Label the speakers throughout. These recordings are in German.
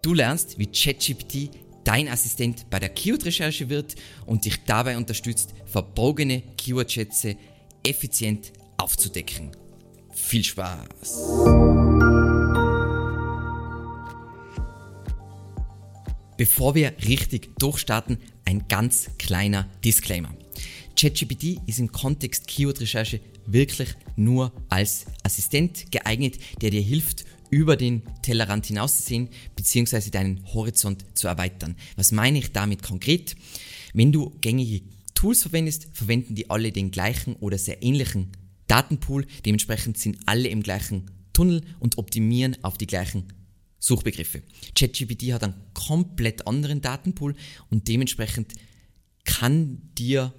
Speaker 1: Du lernst, wie ChatGPT dein Assistent bei der Keyword-Recherche wird und dich dabei unterstützt, verborgene Keyword-Schätze effizient aufzudecken. Viel Spaß! Bevor wir richtig durchstarten, ein ganz kleiner Disclaimer. ChatGPT ist im Kontext Keyword-Recherche wirklich nur als Assistent geeignet, der dir hilft, über den Tellerrand hinauszusehen bzw. deinen Horizont zu erweitern. Was meine ich damit konkret? Wenn du gängige Tools verwendest, verwenden die alle den gleichen oder sehr ähnlichen Datenpool. Dementsprechend sind alle im gleichen Tunnel und optimieren auf die gleichen Suchbegriffe. ChatGPT hat einen komplett anderen Datenpool und dementsprechend kann dir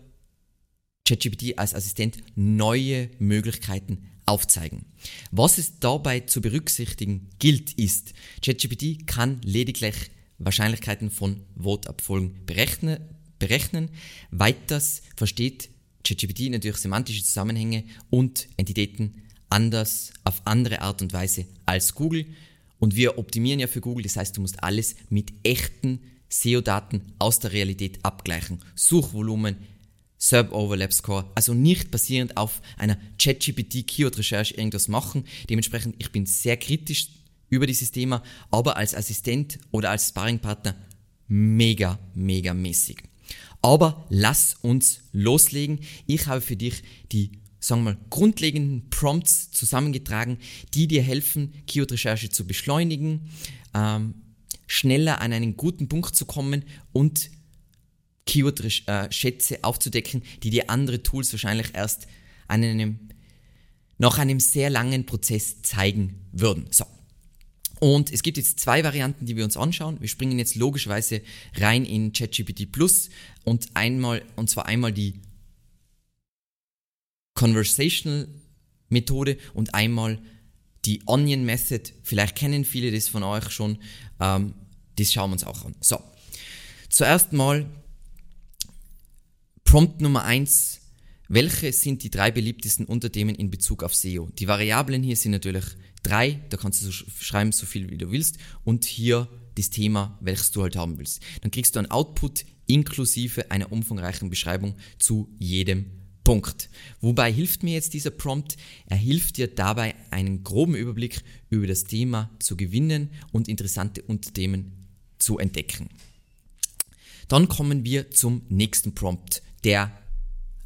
Speaker 1: ChatGPT als Assistent neue Möglichkeiten aufzeigen. Was es dabei zu berücksichtigen gilt, ist, ChatGPT kann lediglich Wahrscheinlichkeiten von Votabfolgen berechnen, berechnen. Weiters versteht ChatGPT natürlich semantische Zusammenhänge und Entitäten anders auf andere Art und Weise als Google. Und wir optimieren ja für Google, das heißt, du musst alles mit echten SEO-Daten aus der Realität abgleichen. Suchvolumen, Sub-Overlap Score, also nicht basierend auf einer ChatGPT Keyword-Recherche irgendwas machen. Dementsprechend, ich bin sehr kritisch über dieses Thema, aber als Assistent oder als Sparringpartner mega, mega mäßig. Aber lass uns loslegen. Ich habe für dich die, sagen wir mal, grundlegenden Prompts zusammengetragen, die dir helfen, Keyword-Recherche zu beschleunigen, ähm, schneller an einen guten Punkt zu kommen und Keyword-Schätze aufzudecken, die dir andere Tools wahrscheinlich erst an einem, nach einem sehr langen Prozess zeigen würden. So. Und es gibt jetzt zwei Varianten, die wir uns anschauen. Wir springen jetzt logischerweise rein in ChatGPT Plus und einmal, und zwar einmal die Conversational Methode und einmal die Onion Method. Vielleicht kennen viele das von euch schon. Ähm, das schauen wir uns auch an. So. Zuerst mal Prompt Nummer eins: Welche sind die drei beliebtesten Unterthemen in Bezug auf SEO? Die Variablen hier sind natürlich drei, da kannst du so schreiben, so viel wie du willst. Und hier das Thema, welches du halt haben willst. Dann kriegst du ein Output inklusive einer umfangreichen Beschreibung zu jedem Punkt. Wobei hilft mir jetzt dieser Prompt? Er hilft dir dabei, einen groben Überblick über das Thema zu gewinnen und interessante Unterthemen zu entdecken. Dann kommen wir zum nächsten Prompt der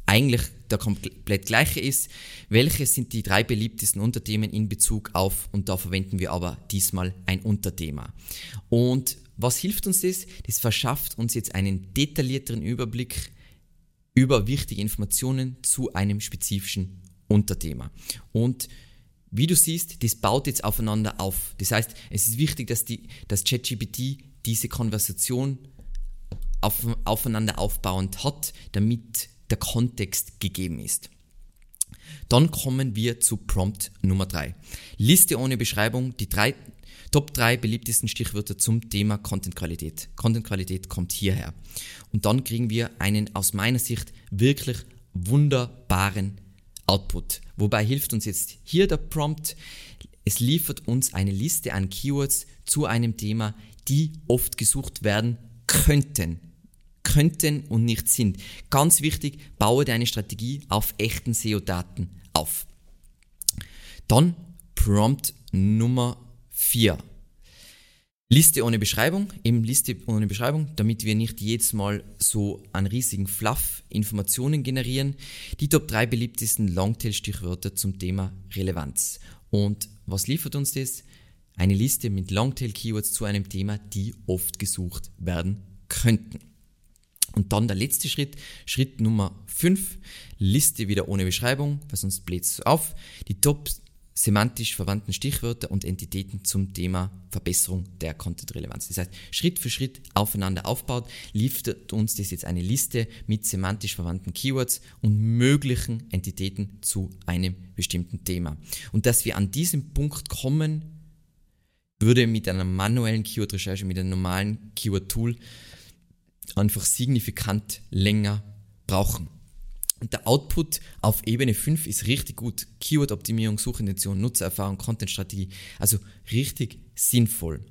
Speaker 1: eigentlich der komplett gleiche ist. Welche sind die drei beliebtesten Unterthemen in Bezug auf, und da verwenden wir aber diesmal ein Unterthema. Und was hilft uns das? Das verschafft uns jetzt einen detaillierteren Überblick über wichtige Informationen zu einem spezifischen Unterthema. Und wie du siehst, das baut jetzt aufeinander auf. Das heißt, es ist wichtig, dass, dass ChatGPT diese Konversation auf, aufeinander aufbauend hat, damit der Kontext gegeben ist. Dann kommen wir zu Prompt Nummer 3. Liste ohne Beschreibung, die drei, Top 3 beliebtesten Stichwörter zum Thema Content-Qualität. Content-Qualität kommt hierher. Und dann kriegen wir einen aus meiner Sicht wirklich wunderbaren Output. Wobei hilft uns jetzt hier der Prompt. Es liefert uns eine Liste an Keywords zu einem Thema, die oft gesucht werden könnten könnten und nicht sind. Ganz wichtig, baue deine Strategie auf echten SEO-Daten auf. Dann Prompt Nummer 4. Liste ohne Beschreibung, eben Liste ohne Beschreibung, damit wir nicht jedes Mal so einen riesigen Fluff Informationen generieren. Die Top 3 beliebtesten Longtail-Stichwörter zum Thema Relevanz. Und was liefert uns das? Eine Liste mit Longtail-Keywords zu einem Thema, die oft gesucht werden könnten. Und dann der letzte Schritt, Schritt Nummer 5, Liste wieder ohne Beschreibung, weil sonst bläht es auf, die top semantisch verwandten Stichwörter und Entitäten zum Thema Verbesserung der Content-Relevanz. Das heißt, Schritt für Schritt aufeinander aufbaut, liefert uns das jetzt eine Liste mit semantisch verwandten Keywords und möglichen Entitäten zu einem bestimmten Thema. Und dass wir an diesem Punkt kommen, würde mit einer manuellen Keyword-Recherche, mit einem normalen Keyword-Tool einfach signifikant länger brauchen. Und der Output auf Ebene 5 ist richtig gut. Keyword-Optimierung, Suchintention, Nutzererfahrung, Content-Strategie. Also richtig sinnvoll.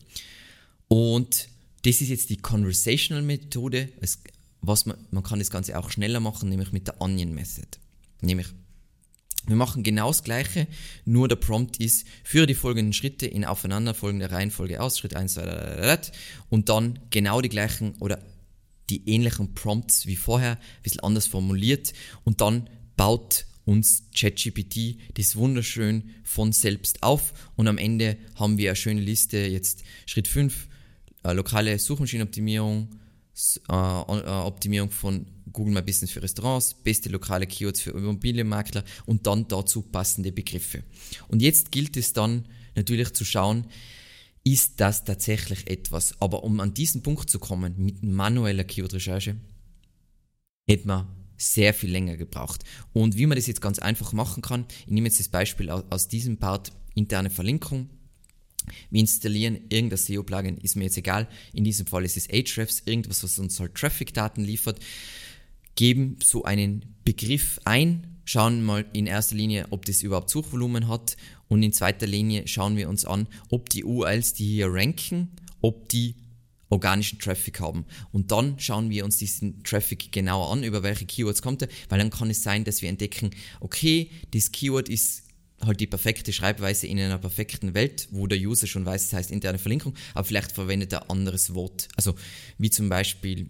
Speaker 1: Und das ist jetzt die Conversational Methode. Es, was man, man kann das Ganze auch schneller machen, nämlich mit der Onion Method. Nämlich, wir machen genau das Gleiche, nur der Prompt ist, führe die folgenden Schritte in aufeinanderfolgender Reihenfolge aus, Schritt 1, 2, und dann genau die gleichen oder die ähnlichen Prompts wie vorher, ein bisschen anders formuliert. Und dann baut uns ChatGPT das wunderschön von selbst auf. Und am Ende haben wir eine schöne Liste, jetzt Schritt 5, äh, lokale Suchmaschinenoptimierung, äh, äh, Optimierung von Google My Business für Restaurants, beste lokale Keywords für Immobilienmakler und dann dazu passende Begriffe. Und jetzt gilt es dann natürlich zu schauen, ist das tatsächlich etwas? Aber um an diesen Punkt zu kommen mit manueller Keyword-Recherche, hätte man sehr viel länger gebraucht. Und wie man das jetzt ganz einfach machen kann, ich nehme jetzt das Beispiel aus diesem Part interne Verlinkung. Wir installieren irgendein SEO-Plugin, ist mir jetzt egal. In diesem Fall ist es Ahrefs, irgendwas, was uns halt Traffic-Daten liefert. Geben so einen Begriff ein, schauen mal in erster Linie, ob das überhaupt Suchvolumen hat und in zweiter Linie schauen wir uns an, ob die URLs, die hier ranken, ob die organischen Traffic haben. Und dann schauen wir uns diesen Traffic genauer an, über welche Keywords kommt er, weil dann kann es sein, dass wir entdecken, okay, das Keyword ist halt die perfekte Schreibweise in einer perfekten Welt, wo der User schon weiß, das heißt interne Verlinkung, aber vielleicht verwendet er anderes Wort. Also wie zum Beispiel,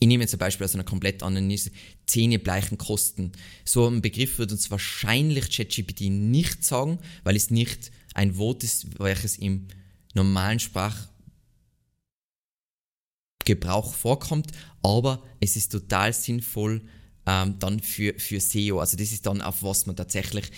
Speaker 1: ich nehme jetzt ein Beispiel aus einer komplett anderen Nische, Zähnebleichen kosten. So ein Begriff wird uns wahrscheinlich ChatGPT nicht sagen, weil es nicht ein Wort ist, welches im normalen Sprach Gebrauch vorkommt, aber es ist total sinnvoll ähm, dann für, für SEO. Also das ist dann auf was man tatsächlich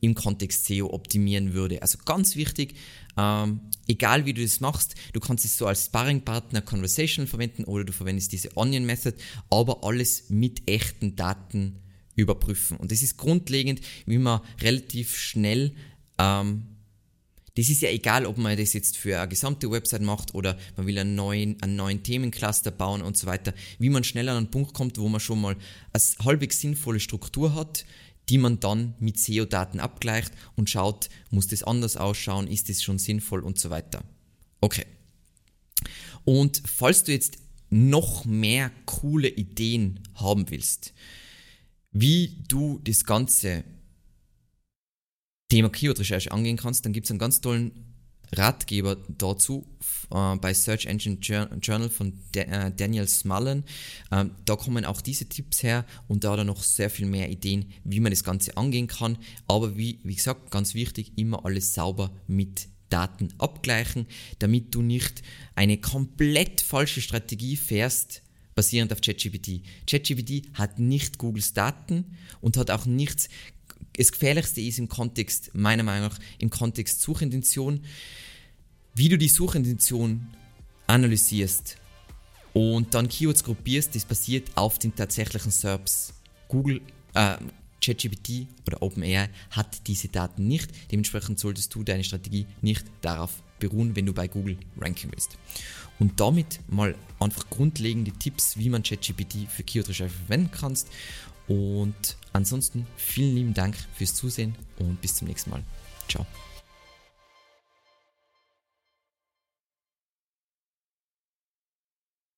Speaker 1: im Kontext SEO optimieren würde. Also ganz wichtig, ähm, egal wie du das machst, du kannst es so als Sparringpartner Conversation verwenden oder du verwendest diese Onion Method, aber alles mit echten Daten überprüfen. Und das ist grundlegend, wie man relativ schnell ähm, das ist ja egal, ob man das jetzt für eine gesamte Website macht oder man will einen neuen, einen neuen Themencluster bauen und so weiter. Wie man schnell an einen Punkt kommt, wo man schon mal eine halbwegs sinnvolle Struktur hat, die man dann mit SEO-Daten abgleicht und schaut, muss das anders ausschauen, ist das schon sinnvoll und so weiter. Okay. Und falls du jetzt noch mehr coole Ideen haben willst, wie du das Ganze Thema Keyword-Recherche angehen kannst, dann gibt es einen ganz tollen Ratgeber dazu äh, bei Search Engine Journal von De äh, Daniel Smullen. Ähm, da kommen auch diese Tipps her und da hat er noch sehr viel mehr Ideen, wie man das Ganze angehen kann. Aber wie, wie gesagt, ganz wichtig, immer alles sauber mit Daten abgleichen, damit du nicht eine komplett falsche Strategie fährst, basierend auf ChatGPT. ChatGPT hat nicht Googles Daten und hat auch nichts das Gefährlichste ist im Kontext, meiner Meinung nach, im Kontext Suchintention, wie du die Suchintention analysierst und dann Keywords gruppierst, das basiert auf den tatsächlichen SERPs. Google, äh, ChatGPT oder OpenAI hat diese Daten nicht. Dementsprechend solltest du deine Strategie nicht darauf beruhen, wenn du bei Google ranken willst. Und damit mal einfach grundlegende Tipps, wie man ChatGPT für Keyword-Recherche verwenden kannst. Und ansonsten vielen lieben Dank fürs Zusehen und bis zum nächsten Mal. Ciao.